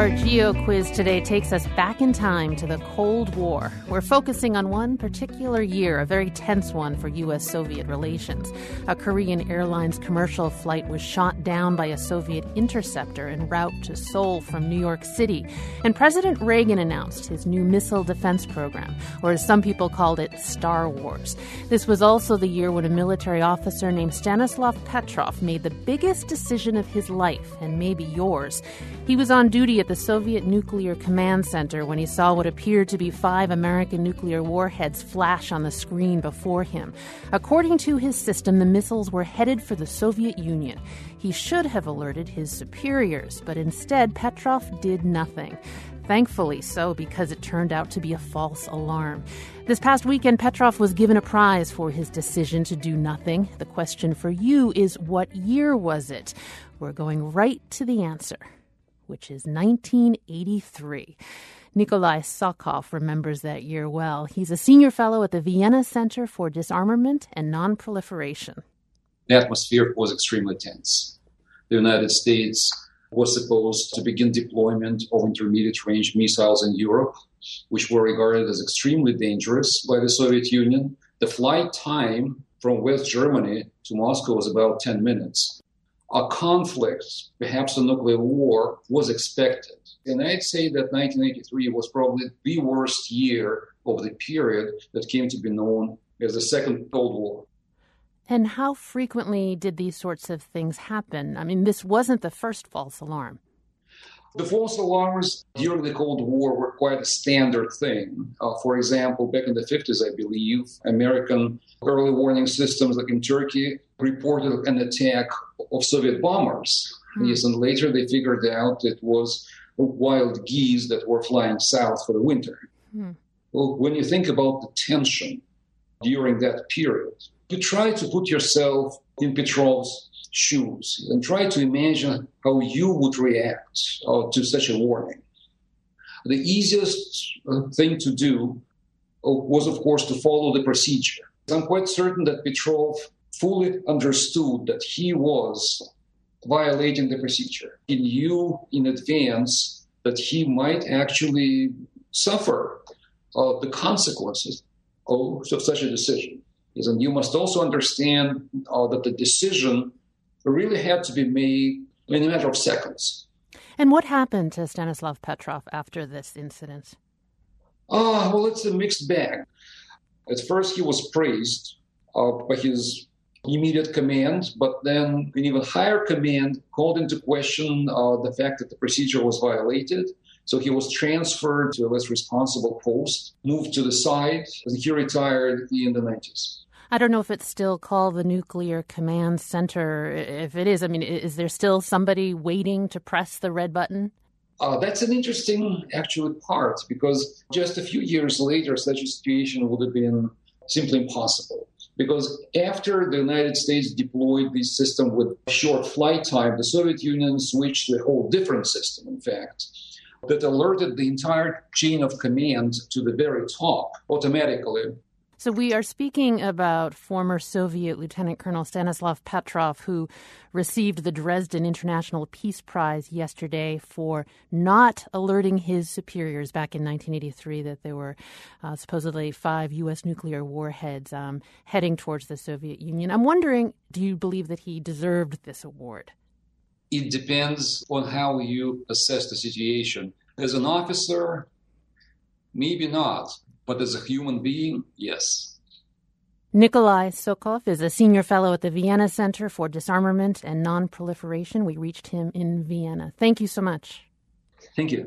Our Geo quiz today takes us back in time to the Cold War. We're focusing on one particular year, a very tense one for U.S. Soviet relations. A Korean Airlines commercial flight was shot down by a Soviet interceptor en route to Seoul from New York City. And President Reagan announced his new missile defense program, or as some people called it, Star Wars. This was also the year when a military officer named Stanislav Petrov made the biggest decision of his life, and maybe yours. He was on duty at the Soviet Nuclear Command Center when he saw what appeared to be five American nuclear warheads flash on the screen before him. According to his system, the missiles were headed for the Soviet Union. He should have alerted his superiors, but instead, Petrov did nothing. Thankfully so, because it turned out to be a false alarm. This past weekend, Petrov was given a prize for his decision to do nothing. The question for you is what year was it? We're going right to the answer which is 1983. Nikolai Sokov remembers that year well. He's a senior fellow at the Vienna Center for Disarmament and Nonproliferation. The atmosphere was extremely tense. The United States was supposed to begin deployment of intermediate range missiles in Europe, which were regarded as extremely dangerous by the Soviet Union. The flight time from West Germany to Moscow was about 10 minutes a conflict, perhaps a nuclear war, was expected. And I'd say that 1983 was probably the worst year of the period that came to be known as the Second Cold War. And how frequently did these sorts of things happen? I mean, this wasn't the first false alarm. The false alarms during the Cold War were quite a standard thing. Uh, for example, back in the 50s, I believe, American early warning systems, like in Turkey, reported an attack of Soviet bombers. Hmm. Yes, and later they figured out it was wild geese that were flying south for the winter. Hmm. Well, when you think about the tension during that period, you try to put yourself in Petrov's shoes and try to imagine how you would react uh, to such a warning. The easiest uh, thing to do uh, was, of course, to follow the procedure. I'm quite certain that Petrov fully understood that he was violating the procedure. He knew in advance that he might actually suffer uh, the consequences of, of, such a decision. And you must also understand uh, that the decision really had to be made in a matter of seconds. And what happened to Stanislav Petrov after this incident? Ah, well, it's a mixed bag. At first, he was praised uh, by his immediate command, but then an even higher command called into question uh, the fact that the procedure was violated. So he was transferred to a less responsible post, moved to the side, and he retired in the 90s. I don't know if it's still called the Nuclear Command Center. If it is, I mean, is there still somebody waiting to press the red button? Uh, that's an interesting actual part because just a few years later, such a situation would have been simply impossible. Because after the United States deployed this system with short flight time, the Soviet Union switched to a whole different system, in fact, that alerted the entire chain of command to the very top automatically so we are speaking about former Soviet Lieutenant Colonel Stanislav Petrov, who received the Dresden International Peace Prize yesterday for not alerting his superiors back in 1983 that there were uh, supposedly five U.S. nuclear warheads um, heading towards the Soviet Union. I'm wondering, do you believe that he deserved this award? It depends on how you assess the situation. As an officer, maybe not but as a human being, yes. Nikolai Sokov is a senior fellow at the Vienna Center for Disarmament and Nonproliferation. We reached him in Vienna. Thank you so much. Thank you.